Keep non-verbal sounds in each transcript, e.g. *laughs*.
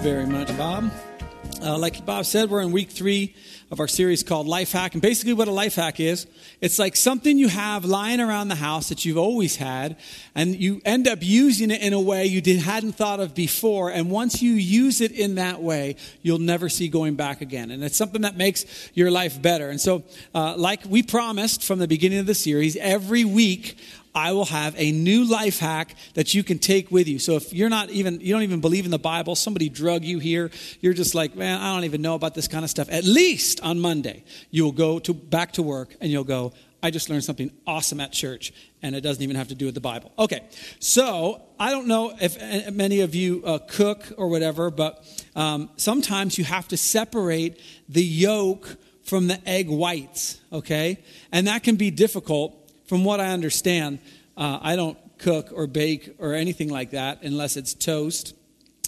Very much, Bob. Uh, like Bob said, we're in week three of our series called Life Hack. And basically, what a life hack is, it's like something you have lying around the house that you've always had, and you end up using it in a way you did, hadn't thought of before. And once you use it in that way, you'll never see going back again. And it's something that makes your life better. And so, uh, like we promised from the beginning of the series, every week I will have a new life hack that you can take with you. So if you're not even, you don't even believe in the Bible, somebody drug you here, you're just like, man, I don't even know about this kind of stuff. At least on Monday, you'll go to, back to work and you'll go, I just learned something awesome at church, and it doesn't even have to do with the Bible. Okay, so I don't know if uh, many of you uh, cook or whatever, but um, sometimes you have to separate the yolk from the egg whites, okay? And that can be difficult from what I understand, uh, I don't cook or bake or anything like that unless it's toast.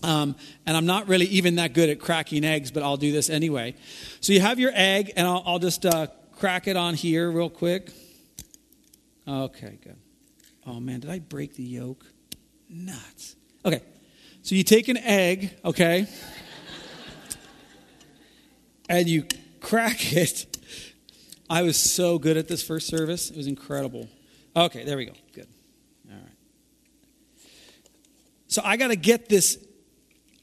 Um, and I'm not really even that good at cracking eggs, but I'll do this anyway. So you have your egg, and I'll, I'll just uh, crack it on here real quick. Okay, good. Oh man, did I break the yolk? Nuts. Okay, so you take an egg, okay, *laughs* and you crack it I was so good at this first service. It was incredible. Okay, there we go. Good. All right. So I got to get this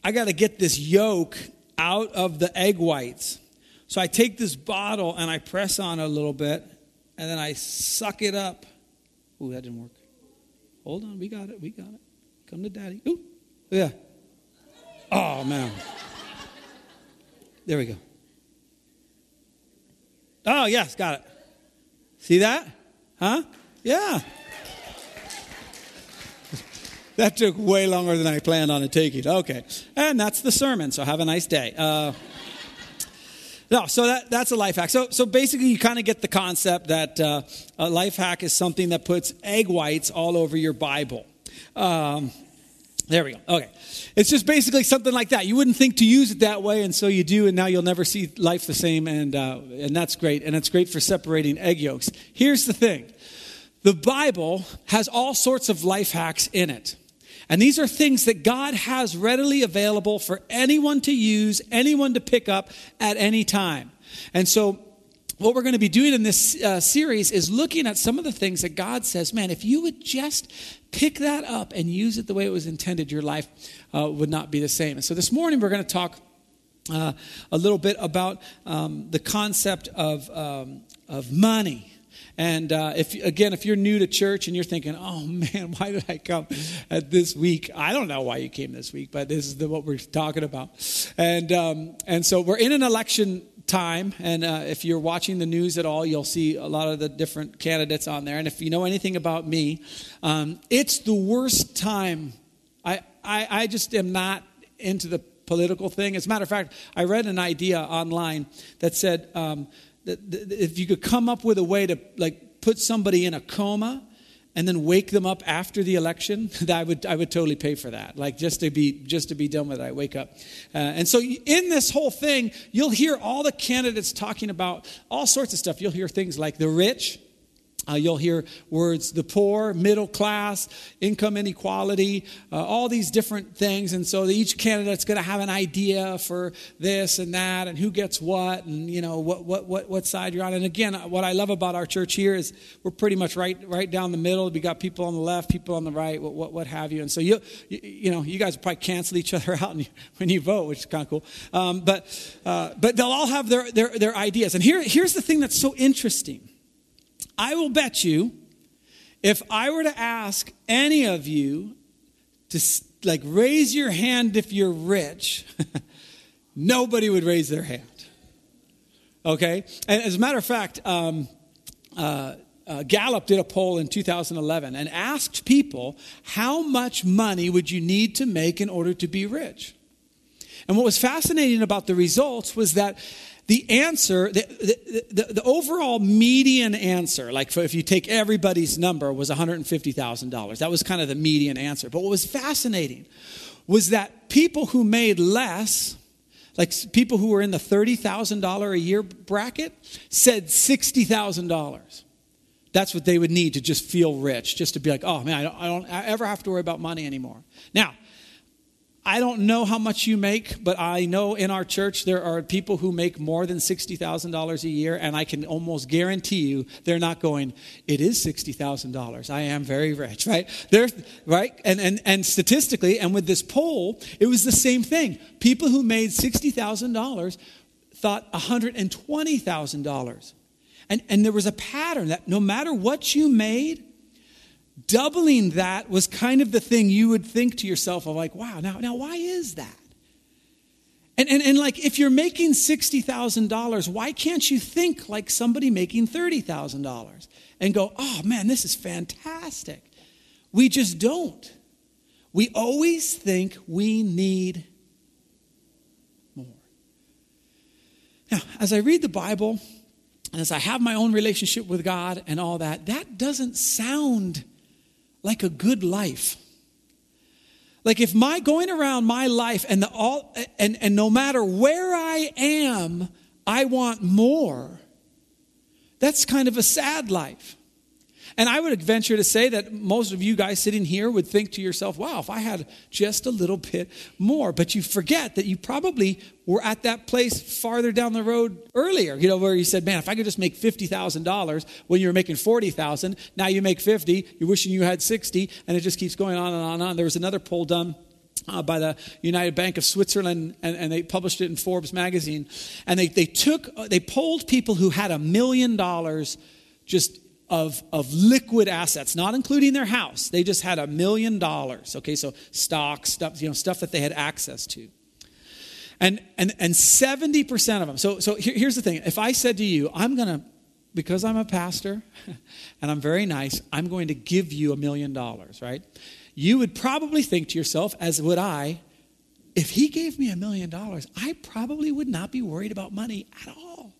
I got to get this yolk out of the egg whites. So I take this bottle and I press on it a little bit and then I suck it up. Ooh, that didn't work. Hold on, we got it. We got it. Come to daddy. Ooh. Yeah. Oh man. There we go. Oh, yes, got it. See that? Huh? Yeah. that took way longer than I planned on it taking. Okay. And that's the sermon, so have a nice day. Uh, no, so that, that's a life hack. So, so basically, you kind of get the concept that uh, a life hack is something that puts egg whites all over your Bible. Um, there we go. Okay. It's just basically something like that. You wouldn't think to use it that way, and so you do, and now you'll never see life the same, and, uh, and that's great. And it's great for separating egg yolks. Here's the thing the Bible has all sorts of life hacks in it. And these are things that God has readily available for anyone to use, anyone to pick up at any time. And so what we're going to be doing in this uh, series is looking at some of the things that God says, man, if you would just pick that up and use it the way it was intended, your life uh, would not be the same. And so this morning we're going to talk uh, a little bit about um, the concept of, um, of money. And uh, if again, if you're new to church and you're thinking, "Oh *laughs* man, why did I come at this week?" I don't know why you came this week, but this is the, what we're talking about. And um, and so we're in an election time. And uh, if you're watching the news at all, you'll see a lot of the different candidates on there. And if you know anything about me, um, it's the worst time. I, I, I just am not into the political thing. As a matter of fact, I read an idea online that said um, that, that if you could come up with a way to like put somebody in a coma and then wake them up after the election, *laughs* that I would, I would totally pay for that. Like just to be, just to be done with it, I wake up. Uh, and so in this whole thing, you'll hear all the candidates talking about all sorts of stuff. You'll hear things like the rich, uh, you'll hear words the poor, middle class, income inequality, uh, all these different things. And so each candidate's going to have an idea for this and that and who gets what and, you know, what, what, what, what side you're on. And again, what I love about our church here is we're pretty much right, right down the middle. We got people on the left, people on the right, what, what, what have you. And so, you, you, know, you guys probably cancel each *laughs* other out when you vote, which is kind of cool. Um, but, uh, but they'll all have their, their, their ideas. And here, here's the thing that's so interesting I will bet you if I were to ask any of you to like raise your hand if you're rich, *laughs* nobody would raise their hand. Okay? And as a matter of fact, um, uh, uh, Gallup did a poll in 2011 and asked people, how much money would you need to make in order to be rich? And what was fascinating about the results was that the answer, the, the, the, the overall median answer, like if you take everybody's number, was $150,000. That was kind of the median answer. But what was fascinating was that people who made less, like people who were in the $30,000 a year bracket, said $60,000. That's what they would need to just feel rich, just to be like, oh man, I don't, I don't ever have to worry about money anymore. Now, I don't know how much you make, but I know in our church there are people who make more than $60,000 a year, and I can almost guarantee you they're not going, it is $60,000. I am very rich, right? They're, right? And, and, and statistically, and with this poll, it was the same thing. People who made $60,000 thought $120,000. And, and there was a pattern that no matter what you made, doubling that was kind of the thing you would think to yourself of like, wow, now, now why is that? And, and, and like, if you're making $60,000, why can't you think like somebody making $30,000 and go, oh man, this is fantastic? We just don't. We always think we need more. Now, as I read the Bible, and as I have my own relationship with God and all that, that doesn't sound like a good life. Like if my going around my life and the all and, and no matter where I am, I want more, that's kind of a sad life. And I would venture to say that most of you guys sitting here would think to yourself, wow, if I had just a little bit more. But you forget that you probably were at that place farther down the road earlier, you know, where you said, man, if I could just make $50,000 when you were making 40,000, now you make 50, you're wishing you had 60, and it just keeps going on and on and on. There was another poll done uh, by the United Bank of Switzerland, and, and, they published it in Forbes magazine. And they, they took, uh, they polled people who had a million dollars just of, of liquid assets, not including their house. They just had a million dollars. Okay, so stocks, stuff, you know, stuff that they had access to. And, and, and 70% of them. So, so here, here's the thing. If I said to you, I'm going to, because I'm a pastor *laughs* and I'm very nice, I'm going to give you a million dollars, right? You would probably think to yourself, as would I, if he gave me a million dollars, I probably would not be worried about money at all.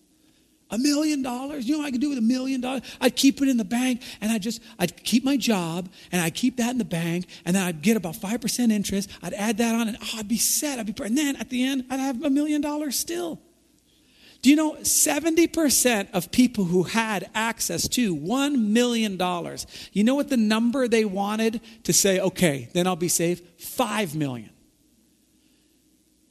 A million dollars? You know what I could do with a million dollars? I'd keep it in the bank and I'd just, I'd keep my job and I'd keep that in the bank and then I'd get about 5% interest. I'd add that on and oh, I'd be set. I'd be, and then at the end, I'd have a million dollars still. Do you know 70% of people who had access to $1 million, you know what the number they wanted to say, okay, then I'll be safe? 5 million.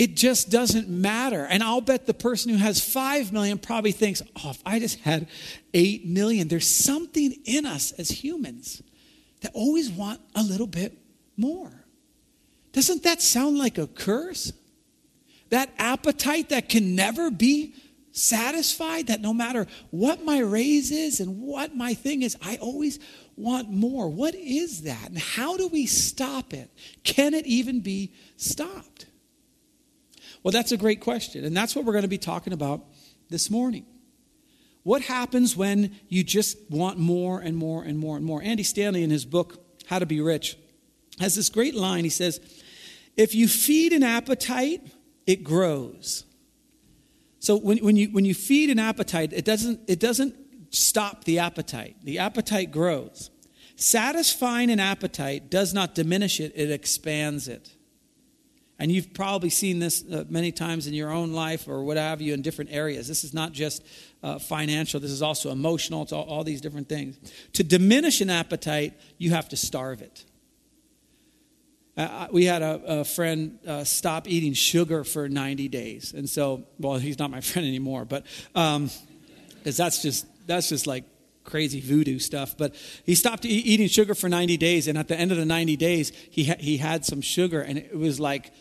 It just doesn't matter. And I'll bet the person who has 5 million probably thinks, oh, if I just had 8 million, there's something in us as humans that always want a little bit more. Doesn't that sound like a curse? That appetite that can never be satisfied, that no matter what my raise is and what my thing is, I always want more. What is that? And how do we stop it? Can it even be stopped? Well, that's a great question. And that's what we're going to be talking about this morning. What happens when you just want more and more and more and more? Andy Stanley, in his book, How to Be Rich, has this great line. He says, If you feed an appetite, it grows. So when, when, you, when you feed an appetite, it doesn't, it doesn't stop the appetite, the appetite grows. Satisfying an appetite does not diminish it, it expands it. And you've probably seen this uh, many times in your own life or what have you in different areas. This is not just uh, financial, this is also emotional. It's all, all, these different things. To diminish an appetite, you have to starve it. Uh, we had a, a friend uh, stop eating sugar for 90 days. And so, well, he's not my *laughs* friend anymore, but because um, that's just, that's just like crazy voodoo stuff. But he stopped e- eating sugar for 90 days. And at the end of the 90 days, he, ha- he had some sugar, and it was like,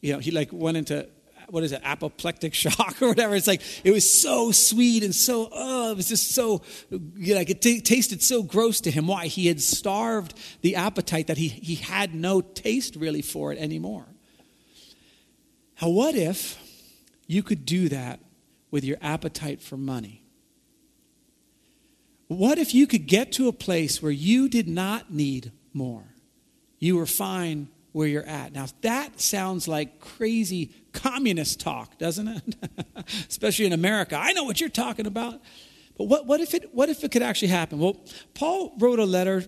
you know, he like went into what is it, apoplectic *laughs* shock or whatever. It's like it was so sweet and so oh, it was just so you know, like it t- tasted so gross to him. Why? He had starved the appetite that he he had no taste really for it anymore. Now, what if you could do that with your appetite for money? What if you could get to a place where you did not need more? You were fine where you're at. Now, that sounds like crazy communist talk, doesn't it? *laughs* Especially in America. I know what you're talking about. But what, what, if it, what if it could actually happen? Well, Paul wrote a letter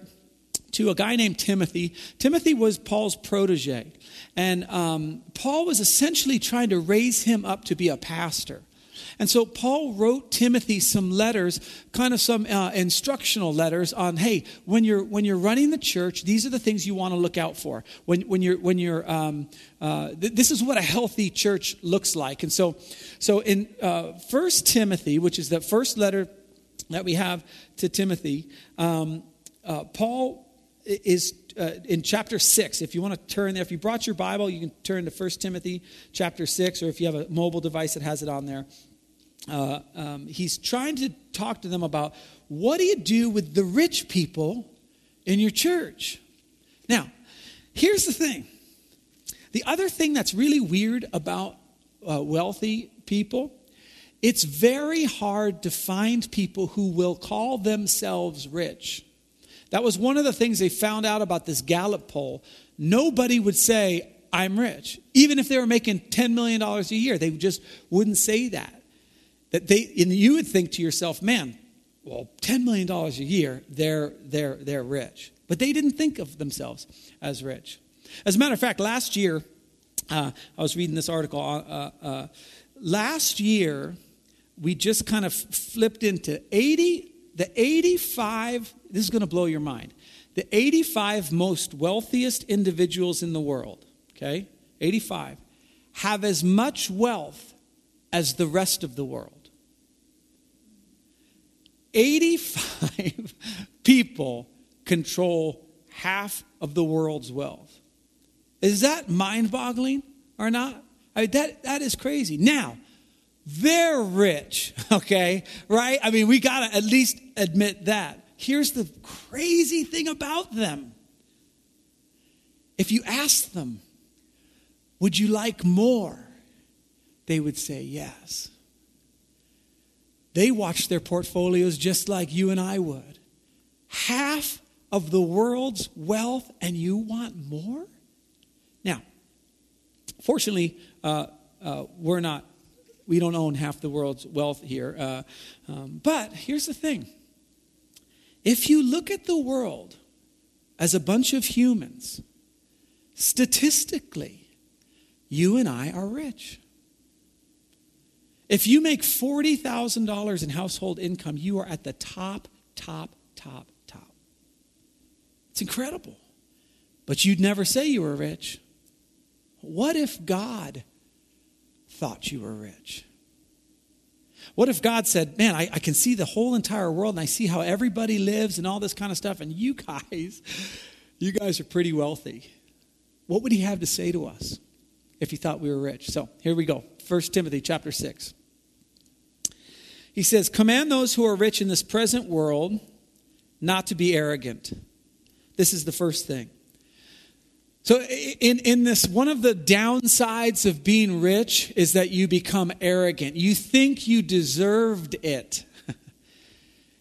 to a guy named Timothy. Timothy was Paul's protege. And um, Paul was essentially trying to raise him up to be a pastor. And so Paul wrote Timothy some letters, kind of some uh, instructional letters on, hey, when you're when you're running the church, these are the things you want to look out for. When when you're when you're um, uh, th- this is what a healthy church looks like. And so so in uh, First Timothy, which is the first letter that we have to Timothy, um, uh, Paul is uh, in chapter 6 if you want to turn there if you brought your bible you can turn to 1 timothy chapter 6 or if you have a mobile device that has it on there uh, um, he's trying to talk to them about what do you do with the rich people in your church now here's the thing the other thing that's really weird about uh, wealthy people it's very hard to find people who will call themselves rich that was one of the things they found out about this Gallup poll. Nobody would say, I'm rich. Even if they were making $10 million a year, they just wouldn't say that. That they, and you would think to yourself, man, well, $10 million a year, they're, they're, they're rich. But they didn't think of themselves as rich. As a matter of fact, last year, uh, I was reading this article. Uh, uh, last year, we just kind of flipped into 80 the 85, this is going to blow your mind, the 85 most wealthiest individuals in the world, okay, 85, have as much wealth as the rest of the world. 85 *laughs* people control half of the world's wealth. Is that mind boggling or not? I mean, that, that is crazy. Now, they're rich, *laughs* okay? Right? I mean, we got to at least admit that. Here's the crazy thing about them. If you ask them, would you like more? They would say yes. They watch their portfolios just like you and I would. Half of the world's wealth, and you want more? Now, fortunately, uh, uh, we're not we don't own half the world's wealth here. Uh, um, but here's the thing if you look at the world as a bunch of humans, statistically, you and I are rich. If you make $40,000 in household income, you are at the top, top, top, top. It's incredible. But you'd never say you were rich. What if God thought you were rich? What if God said, Man, I, I, can see the whole entire world and I see how everybody lives and all this kind of stuff, and you guys, *laughs* you guys are pretty wealthy. What would he have to say to us if he thought we were rich? So here we go. 1 Timothy chapter 6. He says, Command those who are rich in this present world not to be arrogant. This is the first thing. So, in, in this, one of the downsides of being rich is that you become arrogant. You think you deserved it. *laughs*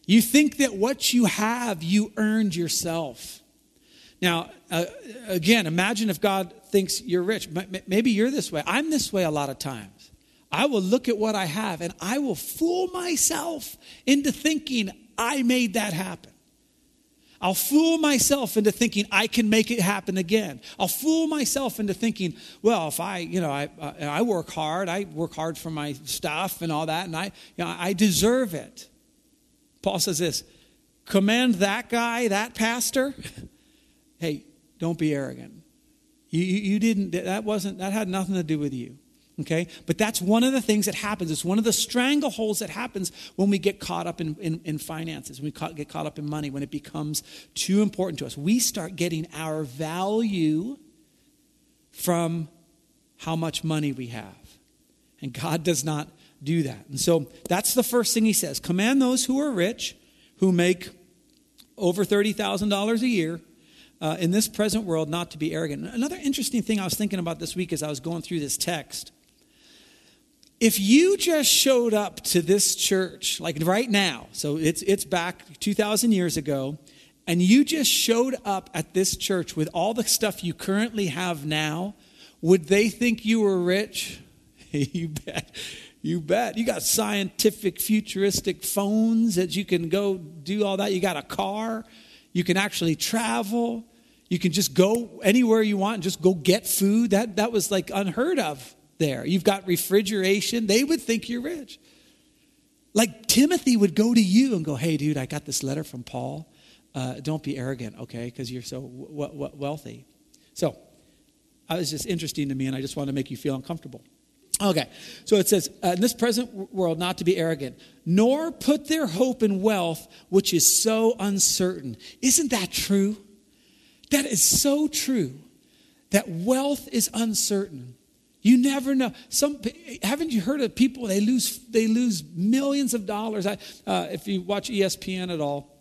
you think that what you have, you earned yourself. Now, uh, again, imagine if God thinks you're rich. Maybe you're this way. I'm this way a lot of times. I will look at what I have and I will fool myself into thinking I made that happen. I'll fool myself into thinking I can make it happen again. I'll fool myself into thinking, well, if I, you know, I, I work hard, I work hard for my stuff and all that, and I, you know, I deserve it. Paul says this command that guy, that pastor, *laughs* hey, don't be arrogant. You, you, you didn't, that wasn't, that had nothing to do with you. Okay? But that's one of the things that happens. It's one of the strangleholds that happens when we get caught up in, in, in finances, when we ca- get caught up in money, when it becomes too important to us. We start getting our value from how much money we have. And God does not do that. And so that's the first thing he says command those who are rich, who make over $30,000 a year. Uh, in this present world, not to be arrogant. Another interesting thing I was thinking about this week as I was going through this text if you just showed up to this church, like right now, so it's, it's back 2,000 years ago, and you just showed up at this church with all the stuff you currently have now, would they think you were rich? *laughs* you bet. You bet. You got scientific, futuristic phones that you can go do all that. You got a car. You can actually travel. You can just go anywhere you want and just go get food. That, that was like unheard of there. You've got refrigeration. They would think you're rich. like Timothy would go to you and go, hey, dude, I got this letter from Paul. Uh, don't be arrogant, okay, because you're so w- w- wealthy. So, I was just interesting to me, and I just wanted to make you feel uncomfortable. Okay, so it says, uh, in this present world, not to be arrogant, nor put their hope in wealth, which is so uncertain. Isn't that true? That is so true that wealth is uncertain. You never know. Some haven't you heard of people? They lose they lose millions of dollars. I, uh, if you watch ESPN at all,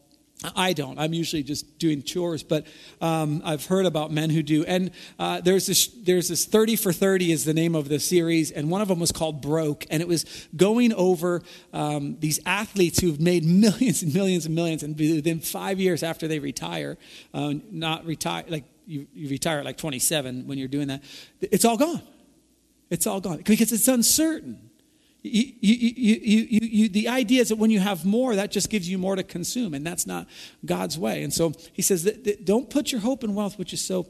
I don't. I'm usually just doing chores, but um, I've heard about men who do. And uh, there's this there's this 30 for 30 is the name of the series, and one of them was called Broke, and it was going over um, these athletes who've made millions and millions and millions, and within five years after they retire, uh, not retire like you, you retire at like 27 when you're doing that, it's all gone. It's all gone because it's uncertain. You, you, you, the idea is that when you have more, that just gives you more to consume, and that's not God's way. And so he says, that, that don't put your hope in wealth, which is so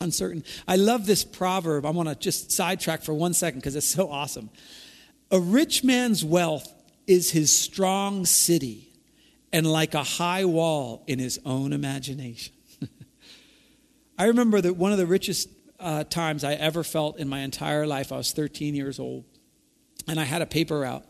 uncertain. I love this proverb. I want to just sidetrack for one second because it's so awesome. A rich man's wealth is his strong city, and like a high wall in his own imagination. *laughs* I remember that one of the richest uh, times I ever felt in my entire life, I was 13 years old and I had a paper route.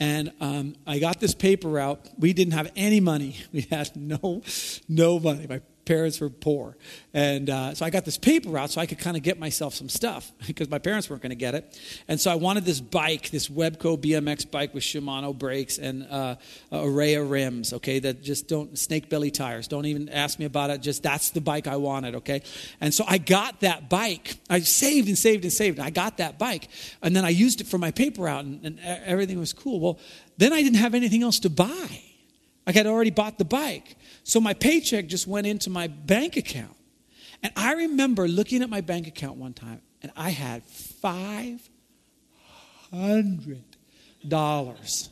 And um, I got this paper route. We didn't have any money. *laughs* We had no, no money. My parents were poor. And uh, so I got this paper route so I could kind of get myself some stuff *laughs* because my parents weren't going to get it. And so I wanted this bike, this Webco BMX bike with Shimano brakes and uh, Araya rims, okay, that just don't, snake belly tires. Don't even ask me about it. Just that's the bike I wanted, okay? And so I got that bike. I saved and saved and saved. And I got that bike. And then I used it for my paper route and, and everything was cool. Well, then I didn't have anything else to buy. Like I'd already bought the bike. So my paycheck just went into my bank account. And I remember looking at my bank account one time and I had $500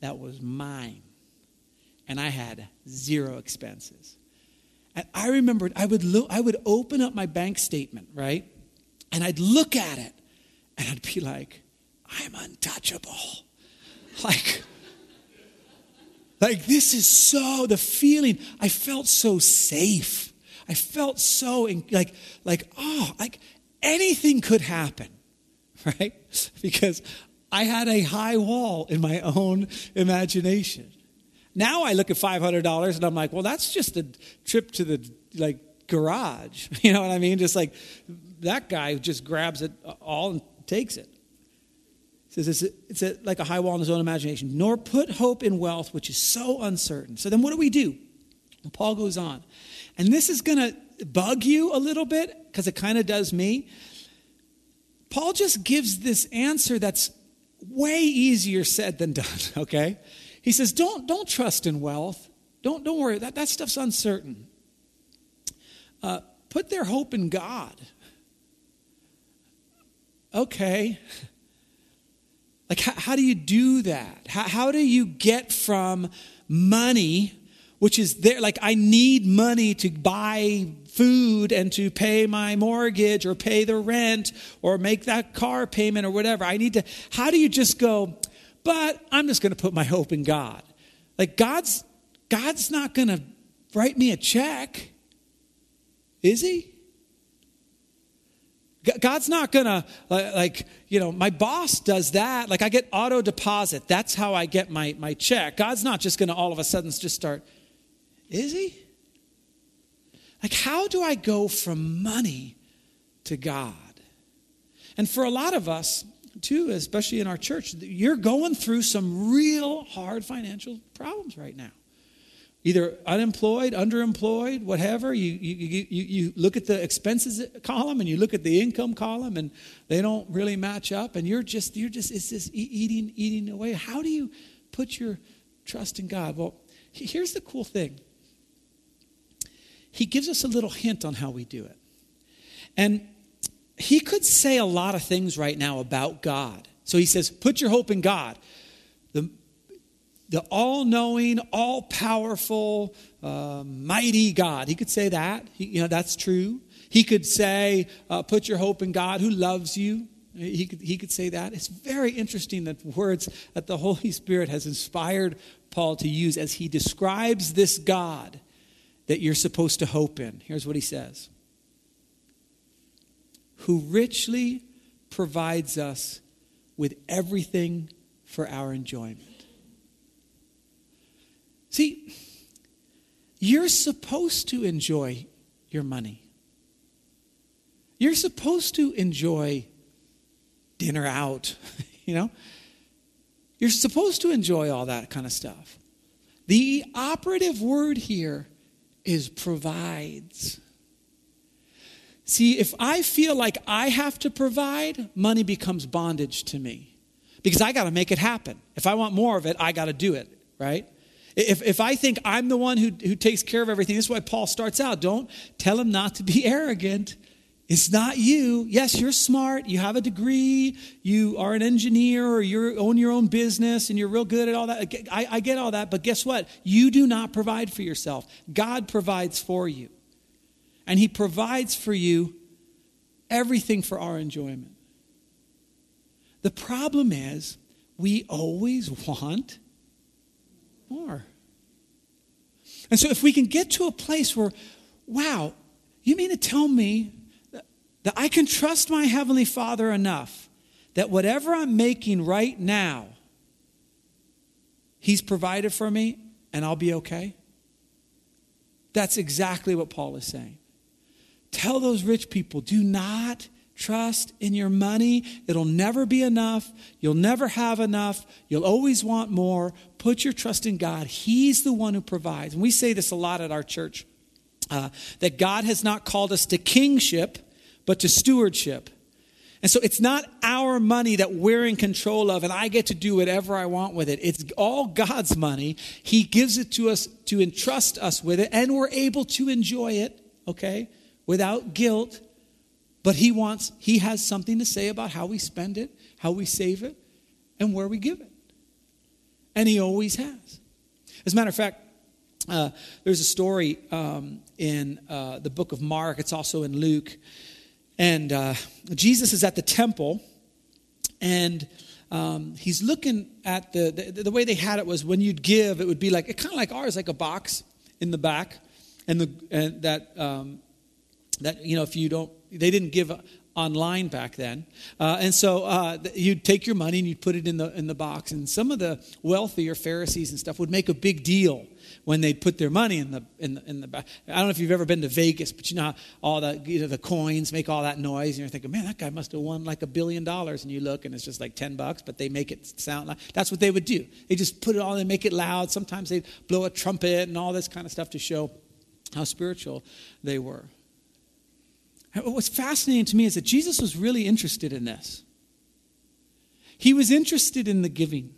that was mine. And I had zero expenses. And I remembered I would look, I would open up my bank statement, right? And I'd look at it and I'd be like, I'm untouchable. *laughs* Like, like, this is so, the feeling, I felt so safe. I felt so, like, like, oh, like anything could happen, *laughs* right? Because I had a high wall in my own imagination. Now I look at $500 and I'm like, well, that's just a trip to the, like, garage. *laughs* You know what I mean? Just like that guy just grabs it all and takes it says it's, it's a, like a high wall in his own imagination, nor put hope in wealth, which is so uncertain. So then what do we do? And Paul goes on. And this is going to bug you a little bit because it kind of does me. Paul just gives this answer that's way easier said than *laughs* done, okay? He says, don't, don't trust in wealth. Don't, don't worry, that, that stuff's uncertain. Uh, put their hope in God. Okay. *laughs* Like, how, how do you do that? How, how do you get from money, which is there, like, I need money to buy food and to pay my mortgage or pay the rent or make that car payment or whatever. I need to, how do you just go, but I'm just going to put my hope in God? Like, God's, God's not going to write me a check, is He? God's not gonna like you know my boss does that. Like I get auto deposit. That's how I get my my check. God's not just gonna all of a sudden just start is he? Like how do I go from money to God? And for a lot of us too especially in our church you're going through some real hard financial problems right now either unemployed, underemployed, whatever. You, you, you, you look at the expenses column and you look at the income column and they don't really match up and you're just, you're just, it's just eating, eating away. How do you put your trust in God? Well, here's the cool thing. He gives us a little hint on how we do it. And he could say a lot of things right now about God. So he says, put your hope in God the all knowing, all powerful, uh, mighty God. He could say that. He, you know, that's true. He could say, uh, put your hope in God who loves you. He could, he could say that. It's very interesting that words that the Holy Spirit has inspired Paul to use as he describes this God that you're supposed to hope in. Here's what he says Who richly provides us with everything for our enjoyment. See, you're supposed to enjoy your money. You're supposed to enjoy dinner out, *laughs* you know? You're supposed to enjoy all that kind of stuff. The operative word here is provides. See, if I feel like I have to provide, money becomes bondage to me because I got to make it happen. If I want more of it, I got to do it, right? If, if I think I'm the one who, who takes care of everything, this is why Paul starts out. Don't tell him not to be *laughs* arrogant. It's not you. Yes, you're smart. You have a degree. You are an engineer or you own your own business and you're real good at all that. I, I get all that. But guess what? You do not provide for yourself. God provides for you. And He provides for you everything for our enjoyment. The problem is we always *laughs* want more. And so, if we can get to a place where, wow, you mean to tell me that, that I can trust my Heavenly Father enough that whatever I'm making right now, He's provided for me and I'll be okay? That's exactly what Paul is saying. Tell those rich people do not trust in your money. It'll never be enough. You'll never have enough. You'll always want more. Put your trust in God. He's the one who provides. And we say this a lot at our church uh, that God has not called us to kingship, but to stewardship. And so it's not our money that we're in control of and I get to do whatever I want with it. It's all God's money. He gives it to us to entrust us with it and we're able to enjoy it, okay, without guilt but he wants, he has something to say about how we spend it, how we save it, and where we give it. And he always has. As a matter of fact, uh, there's a story um, in uh, the book of Mark, it's also in Luke. And uh, Jesus is at the temple, and um, he's looking at the, the, the way they had it was when you'd give, it would be like it kind of like ours, like a box in the back, and the and that um, that you know if you don't they didn't give online back then. Uh, and so uh, you'd take your money and you'd put it in the, in the box. And some of the wealthier Pharisees and stuff would make a big deal when they'd put their money in the, in the, in the back. I don't know if you've ever been to Vegas, but you know all the, you know, the coins make all that noise. And you're thinking, man, that guy must have won like a billion dollars. And you look and it's just like 10 bucks, but they make it sound like that's what they would do. They just put it all and make it loud. Sometimes they'd blow a trumpet and all this kind of stuff to show how spiritual they were. What's fascinating to me is that Jesus was really interested in this. He was interested in the giving.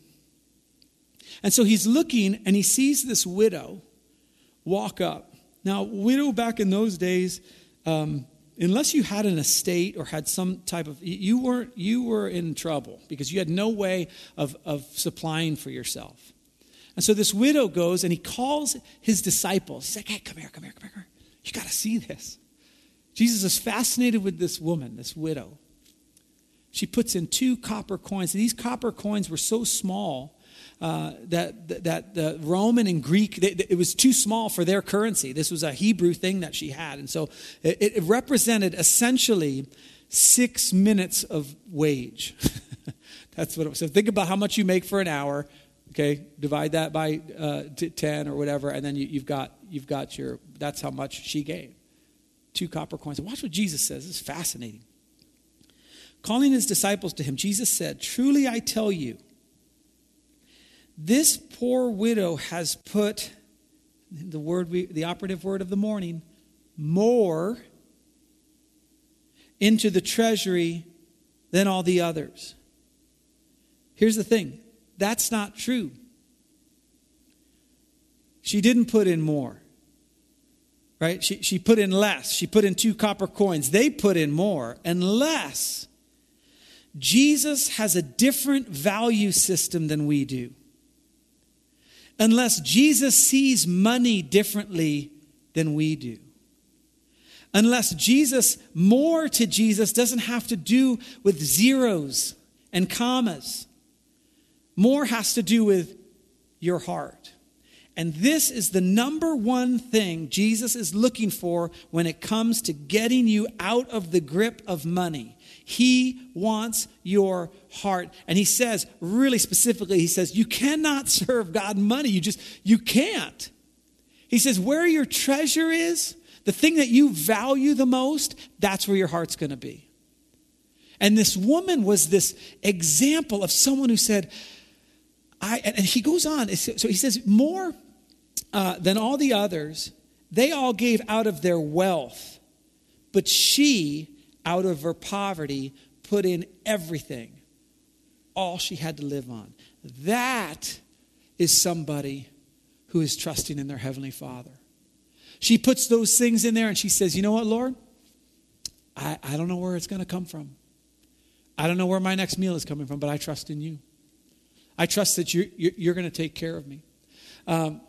And so he's looking and he sees this widow walk up. Now, widow back in those days, um, unless you had an estate or had some type of you weren't you were in trouble because you had no way of, of supplying for yourself. And so this widow goes and he calls his disciples. He's like, hey, come here, come here, come here. You got to see this. Jesus is fascinated with this woman, this widow. She puts in two copper coins. These copper coins were so small uh, that, that the Roman and Greek, it was too small for their currency. This was a Hebrew thing that she had. And so it, it represented essentially six minutes of wage. *laughs* That's what it was. So think about how much you make for an hour. Okay, divide that by uh, 10 or whatever, and then you, you've, got, you've got your, that's how much she gave two copper coins. Watch what Jesus says. This is fascinating. Calling his disciples to him, Jesus said, Truly I tell you, this poor widow has put the word we, the operative word of the morning more into the treasury than all the others. Here's the thing that's not true. She didn't put in more right? She, she put in less. She put in two copper coins. They put in more. Unless Jesus has a different value system than we do. Unless Jesus sees money differently than we do. unless Jesus, more to Jesus, doesn't have to do with zeros and commas. More has to do with your heart. And this is the number one thing Jesus is looking for when it comes to getting you out of the grip of money. He wants your heart. And he says, really specifically, he says, you cannot *laughs* serve God money. You just, you can't. He says, where your treasure is, the thing that you value the most, that's where your heart's going to be. And this woman was this example of someone who said, I, and he goes on. So he says, more uh, than all the others, they all gave out of their wealth, but she, out of her poverty, put in everything, all she had to live on. That is somebody who is trusting in their Heavenly Father. She puts those things in there and she says, You know what, Lord? I, I don't know where it's going to come from. I don't know where my next meal is coming from, but I trust in you. I trust that you're, you're going to take care of me. Um,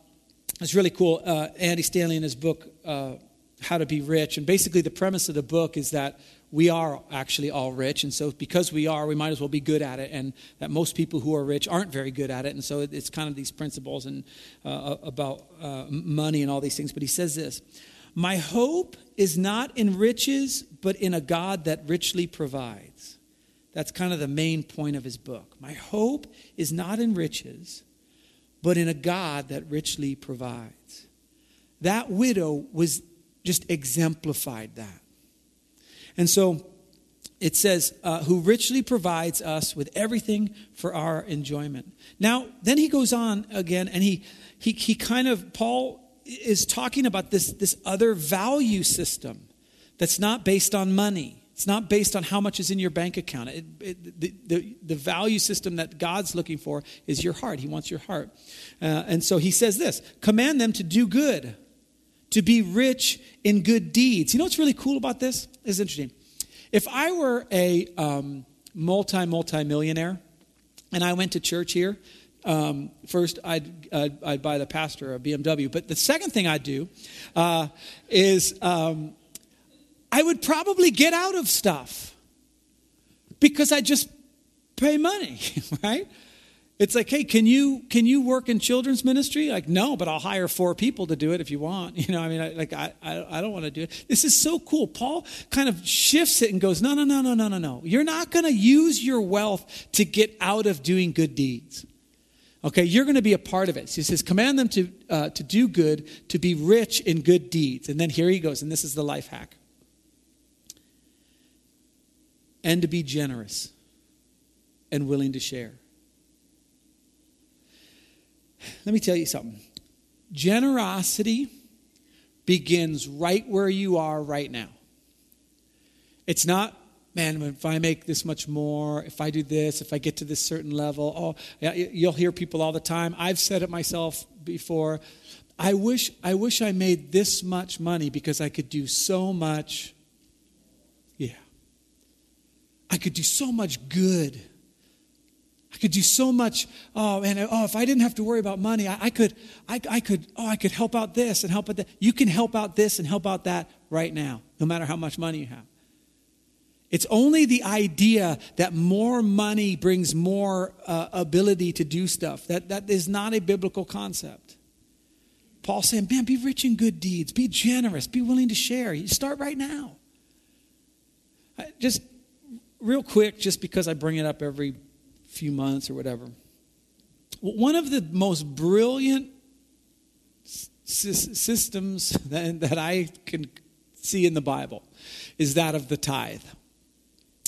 it's really cool. Uh, Andy Stanley in his book, uh, How to Be Rich, and basically the premise of the book is that we are actually all rich, and so because we are, we might as well be good at it, and that most people who are rich aren't very good at it, and so it's kind of these principles and uh, about uh, money and all these things. But he says this: "My hope is not in riches, but in a God that richly provides." That's kind of the main point of his book. My hope is not in riches but in a God that richly provides. That widow was just exemplified that. And so it says, uh, who richly provides us with everything for our enjoyment. Now, then he goes on again, and he, he, he kind of, Paul is talking about this, this other value system that's not based on money. It's not based on how much is in your bank account. It, it, the, the, the, value system that God's looking for is your heart. He wants your heart. Uh, and so he says this command them to do good, to be rich in good deeds. You know what's really cool about this? It's interesting. If I were a um, multi, multi millionaire and I went to church here, um, first I'd, I'd, I'd, buy the pastor a BMW. But the second thing I'd do uh, is. Um, I would probably get out of stuff because I just pay money, *laughs* right? It's like, hey, can you can you work in children's ministry? Like, no, but I'll hire four people to do it if you want. *laughs* You know, I mean, I, like, I, I, I don't want to do it. This is so cool. Paul kind of shifts it and goes, no, no, no, no, no, no, no. You're not going to use your wealth to get out of doing good deeds. Okay, you're going to be a part of it. So he says, command them to uh, to do good, to be rich in good deeds. And then here he goes, and this is the life hack. And to be generous and willing to share. Let me tell you something generosity begins right where you are right now. It's not, man, if I make this much more, if I do this, if I get to this certain level, oh, you'll hear people all the time. I've said it myself before. I wish I wish I made this much money because I could do so much I could do so much good. I could do so much. Oh, and oh, if I didn't have to worry about money, I, I could, I, I, could, oh, I could help out this and help out that. You can help out this and help out that right now, no matter how much money you have. It's only the idea that more money brings more uh, ability to do stuff. That, that is not a biblical concept. Paul's saying, man, be rich in good deeds, be generous, be willing to share. You start right now. Just real quick, just because I bring it up every few months or whatever. One of the most brilliant systems *laughs* that, that I can see in the Bible is that of the tithe.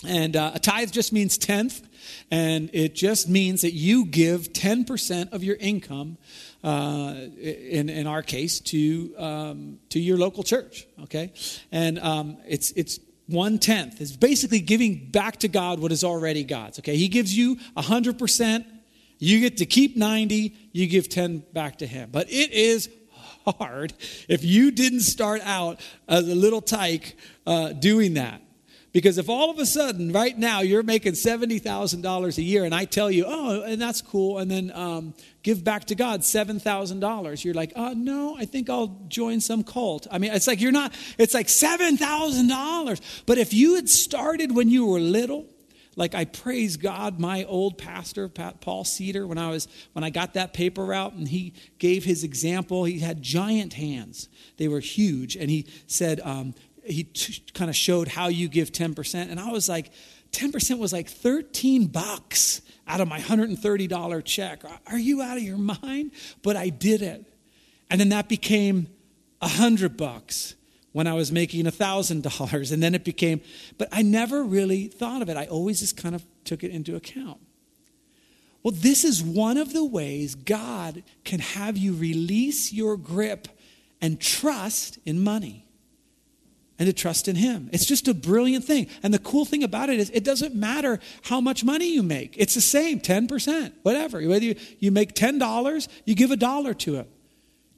And uh, a tithe just means tenth, and it just means that you give 10% of your income, uh, in, in our case, to, um, to your local church, okay? And um, it's, it's one tenth is basically giving back to God what is already God's. Okay, He gives you a hundred percent. You get to keep 90, you give 10 back to Him. But it is hard if you didn't start out as a little tyke uh, doing that. Because if all of a sudden, right now, you're making $70,000 a year and I tell you, oh, and that's cool, and then um, give back to God $7,000, you're like, oh, no, I think I'll join some cult. I mean, it's like you're not, it's like $7,000. But if you had started when you were little, like I praise God, my old pastor, Paul Cedar, when I was when I got that paper out and he gave his example, he had giant hands. They were huge, and he said, um, he t- kind of showed how you give 10%. And I was like, 10% was like 13 bucks out of my $130 check. Are you out of your mind? But I did it. And then that became 100 bucks when I was making $1,000. And then it became, but I never really thought of it. I always just kind of took it into account. Well, this is one of the ways God can have you release your grip and trust in money and to trust in Him. It's just a brilliant thing. And the cool thing about it is it doesn't matter how much money you make, it's the same 10%, whatever. Whether you, you make $10, you give a dollar to it.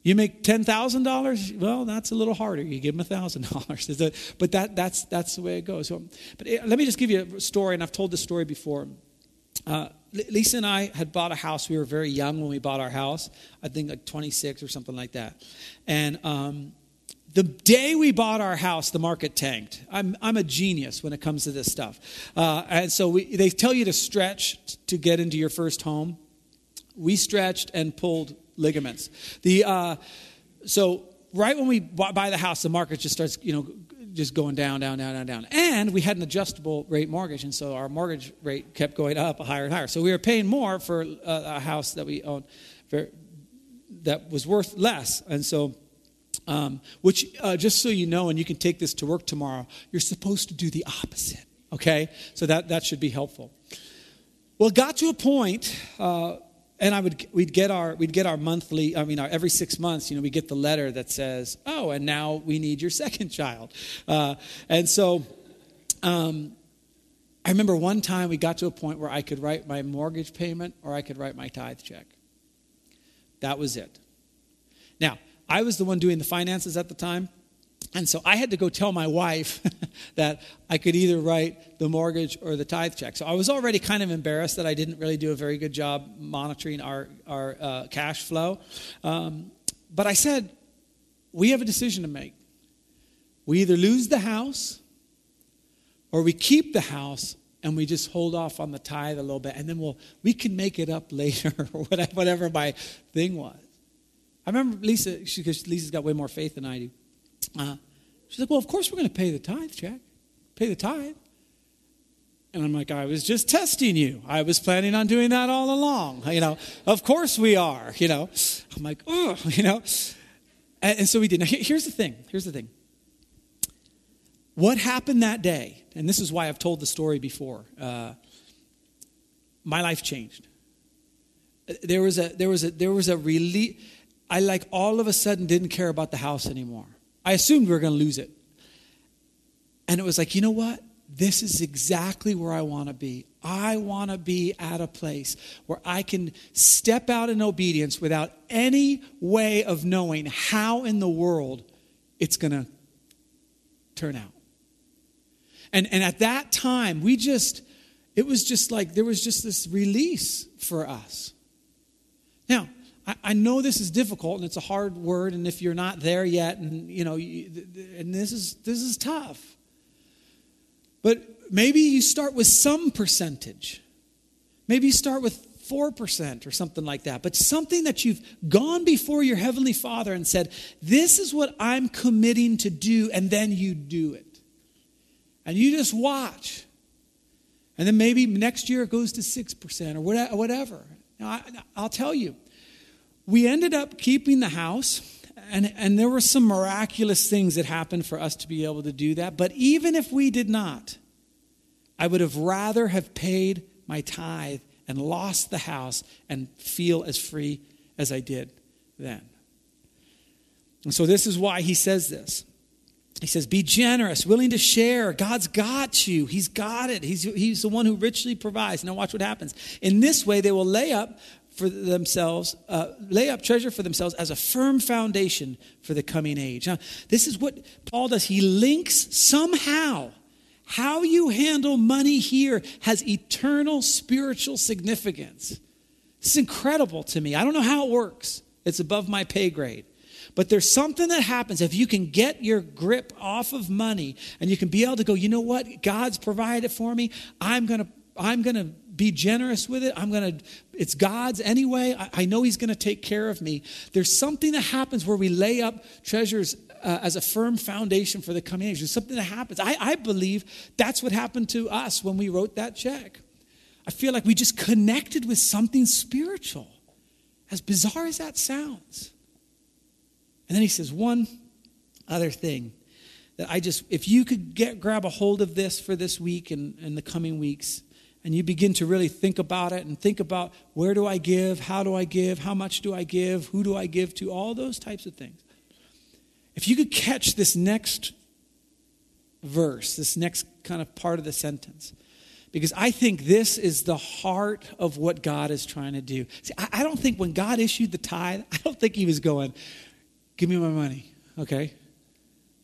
You make $10,000, well, that's a little harder. You give them $1,000. *laughs* But that, that's, that's the way it goes. So, but it, let me just give you a story, and I've told this story before. Uh, Lisa and I had bought a house. We were very young when we bought our house. I think like 26 or something like that. And um, the day we bought our house, the market tanked. I'm, I'm a genius when it comes to this stuff. Uh, and so we, they tell you to stretch to get into your first home. We stretched and pulled ligaments. The, uh, so right when we buy the house, the market just starts, you know, just going down, down, down, down, down. And we had an adjustable rate mortgage, and so our mortgage rate kept going up higher and higher. So we were paying more for a, a house that we owned for, that was worth less. And so um, which, uh, just so you know, and you can take this to work tomorrow, you're supposed to do the opposite, okay? So that, that should be helpful. Well, it got to a point, uh, and I would, we'd, get our, we'd get our monthly, I mean, our, every six months, you know, we get the letter that says, oh, and now we need your *laughs* second child. Uh, and so um, I remember one time we got to a point where I could write my mortgage payment or I could write my tithe check. That was it. Now, I was the one doing the finances at the time. And so I had to go tell my wife *laughs* that I could either write the mortgage or the tithe check. So I was already kind of embarrassed that I didn't really do a very good job monitoring our, our uh, cash flow. Um, but I said, we have a decision to make. We either lose the house or we keep the house and we just hold off on the tithe a little bit and then we'll, we can make it up *laughs* later or whatever my thing was. I remember Lisa, because Lisa's got way more faith than I do. Uh, she's like, well, of course we're going to pay the tithe, Jack. Pay the tithe. And I'm like, I was just testing you. I was planning on doing that all along. You know, of course we are. You know, I'm like, oh, *laughs* you know. And, and so we did. Now, here's the thing. Here's the thing. What happened that day, and this is why I've told the story before, uh, my life changed. There was a, there was a, there was a relief I like all of a sudden didn't care about the house anymore. I assumed we were going to lose it. And it was like, you know what? This is exactly where I want to be. I want to be at a place where I can step out in obedience without any way of knowing how in the world it's going to turn out. And, and at that time, we just, it was just like there was just this release for us. Now, I, know this is difficult and it's a hard word, and if you're not there yet, and you know, and this is this is tough. But maybe you start with some percentage. Maybe you start with 4% or something like that, but something that you've gone before your Heavenly Father and said, This is what I'm committing to do, and then you do it. And you just watch. And then maybe next year it goes to 6% or whatever. Now, I, I'll tell you, we ended up keeping the house, and, and there were some miraculous things that happened for us to be able to do that. But even if we did not, I would have rather have paid my tithe and lost the house and feel as free as I did then. And so this is why he says this. He says, Be generous, willing to share. God's got you. He's got it. He's, he's the one who richly provides. Now, watch what happens. In this way, they will lay up for themselves, uh, lay up treasure for themselves as a firm foundation for the coming age. Now, this is what Paul does. He links somehow How you handle money here has eternal spiritual significance. It's incredible to me. I don't know how it works, it's above my pay grade. But there's something that happens if you can get your grip off of money and you can be able to go, you know what? God's provided for me. I'm going to I'm going to be generous with it. I'm going to, it's God's anyway. I, I know He's going to take care of me. There's something that happens where we lay up treasures uh, as a firm foundation for the coming age. There's something that happens. I, I believe that's what happened to us when we wrote that check. I feel like we just connected with something spiritual, as bizarre as that sounds. And then he says, one other thing that I just, if you could get grab a hold of this for this week and, and the coming weeks, and you begin to really think about it and think about where do I give, how do I give, how much do I give, who do I give to, all those types of things. If you could catch this next verse, this next kind of part of the sentence, because I think this is the heart of what God is trying to do. See, I, don't think when God issued the tithe, *laughs* I don't think he was going, give me my money, okay?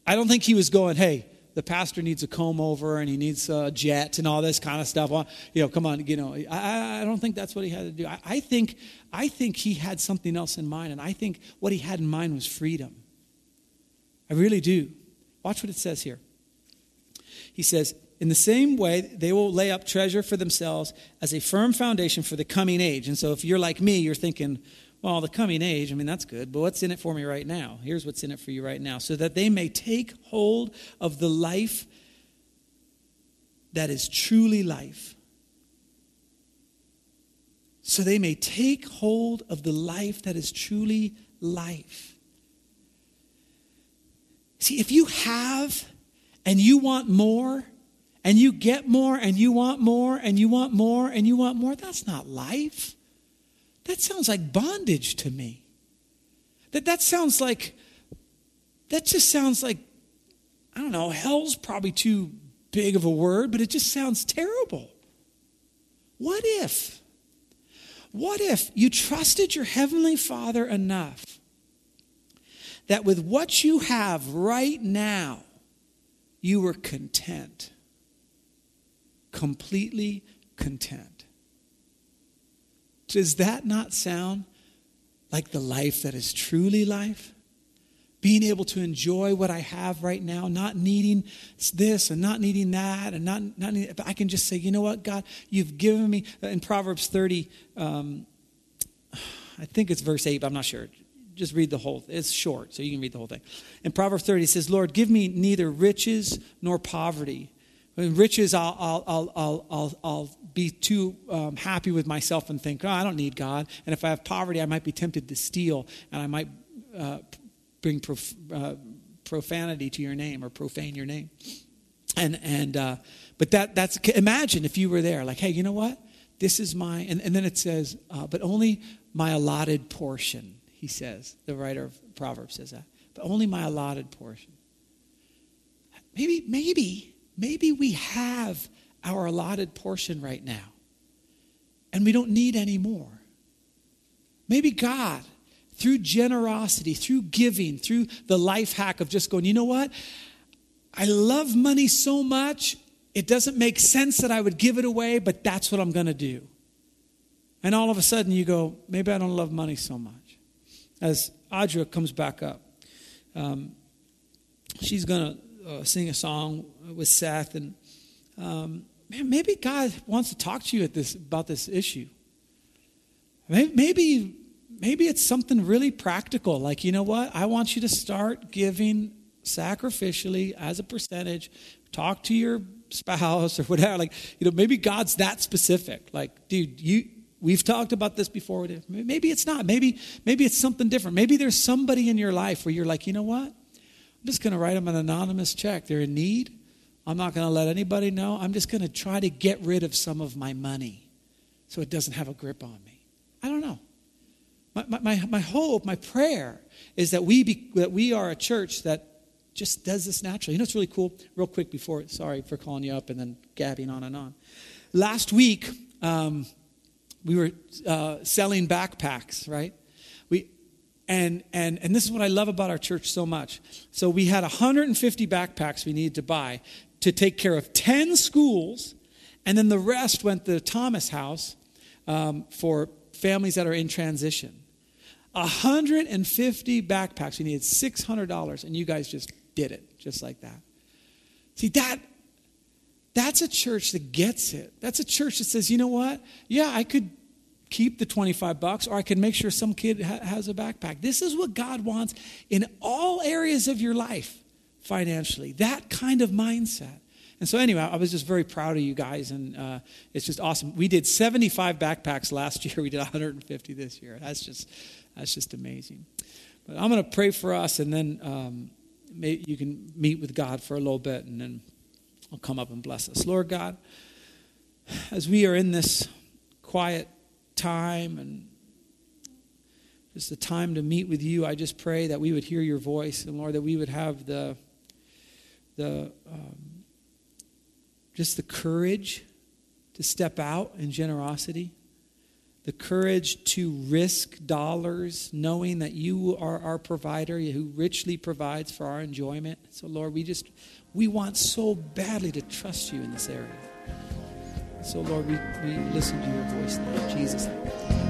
I don't think he was going, hey, the pastor needs a comb over and he needs a jet and all this kind of stuff. Well, you know, come on, you know, I, I don't think that's what he had to do. I, I, think, I think he had something else in mind, and I think what he had in mind was freedom. I really do. Watch what it says here. He says, in the same way, they will lay up treasure for themselves as a firm foundation for the coming age. And so if you're like me, you're thinking, well, the coming age, I mean, that's good, but what's in it for me right now? Here's what's in it for you right now. So that they may take hold of the life that is truly life. So they may take hold of the life that is truly life. See, if you have and you want more, and you get more, and you want more, and you want more, and you want more, that's not life. That sounds like bondage to me. That, that sounds like, that just sounds like, I don't know, hell's probably too big of a word, but it just sounds terrible. What if? What if you trusted your Heavenly Father enough that with what you have right now, you were content? Completely content. Does that not sound like the life that is truly life? Being able to enjoy what I have right now, not needing this and not needing that, and not, not needing, but I can just say, you know what, God, you've given me. In Proverbs 30, um, I think it's verse 8, but I'm not sure. Just read the whole, it's short, so you can read the whole thing. In Proverbs 30, it says, Lord, give me neither riches nor poverty riches, I'll, I'll, I'll, I'll, I'll be too um, happy with myself and think, oh, I don't need God. And if I have poverty, I might be tempted to steal and I might uh, bring prof- uh, profanity to your name or profane your name. And, and uh, but that, that's, imagine if you were there, like, hey, you know what? This is my, and, and then it says, uh, but only my allotted portion, he says. The writer of Proverbs says that. But only my allotted portion. Maybe, maybe maybe we have our allotted portion right now and we don't need any more. Maybe God, through generosity, through giving, through the life hack of just going, you know what? I love money so much, it doesn't make sense that I would give it away, but that's what I'm going to do. And all of a sudden you go, maybe I don't love money so much. As Audra comes back up, um, she's going to uh, sing a song with Seth, and um, man, maybe God wants to talk to you at this about this issue. Maybe, maybe it's something really practical, like you know what? I want you to start giving sacrificially as a percentage. Talk to your spouse or whatever. Like you know, maybe God's that specific. Like, dude, you we've talked about this before. Maybe it's not. Maybe maybe it's something different. Maybe there's somebody in your life where you're like, you know what? I'm just going to write them an anonymous check. They're in need. I'm not going to let anybody know. I'm just going to try to get rid of some of my money so it doesn't have a grip on me. I don't know. My, my, my hope, my prayer is that we, be, that we are a church that just does this naturally. You know what's really cool? Real quick before, sorry for calling you up and then gabbing on and on. Last week, um, we were uh, selling backpacks, right? And, and, and this is what I love about our church so much. So we had 150 backpacks we needed to buy. to take care of 10 schools, and then the rest went to the Thomas House um, for families that are in transition. 150 backpacks. We needed $600, and you guys just did it, just like that. See, that that's a church that gets it. That's a church that says, you know what? Yeah, I could keep the 25 bucks or I can make sure some kid ha- has a backpack. This is what God wants in all areas of your life financially. That kind of mindset. And so, anyway, I was just very proud of you guys, and uh, it's just awesome. We did 75 backpacks last year. *laughs* We did 150 this year. That's just that's just amazing. But I'm going to pray for us, and then um, you can meet with God for a little bit, and then I'll come up and bless us. Lord God, as we are in this quiet time and just the time to meet with you, I just pray that we would hear your voice, and Lord, that we would have the the um, just the courage to step out in generosity the courage to risk dollars, knowing that you are our provider who richly provides for our enjoyment. So, Lord, we just, we want so badly to trust you in this area. So, Lord, we, we listen to your voice now. Jesus' name.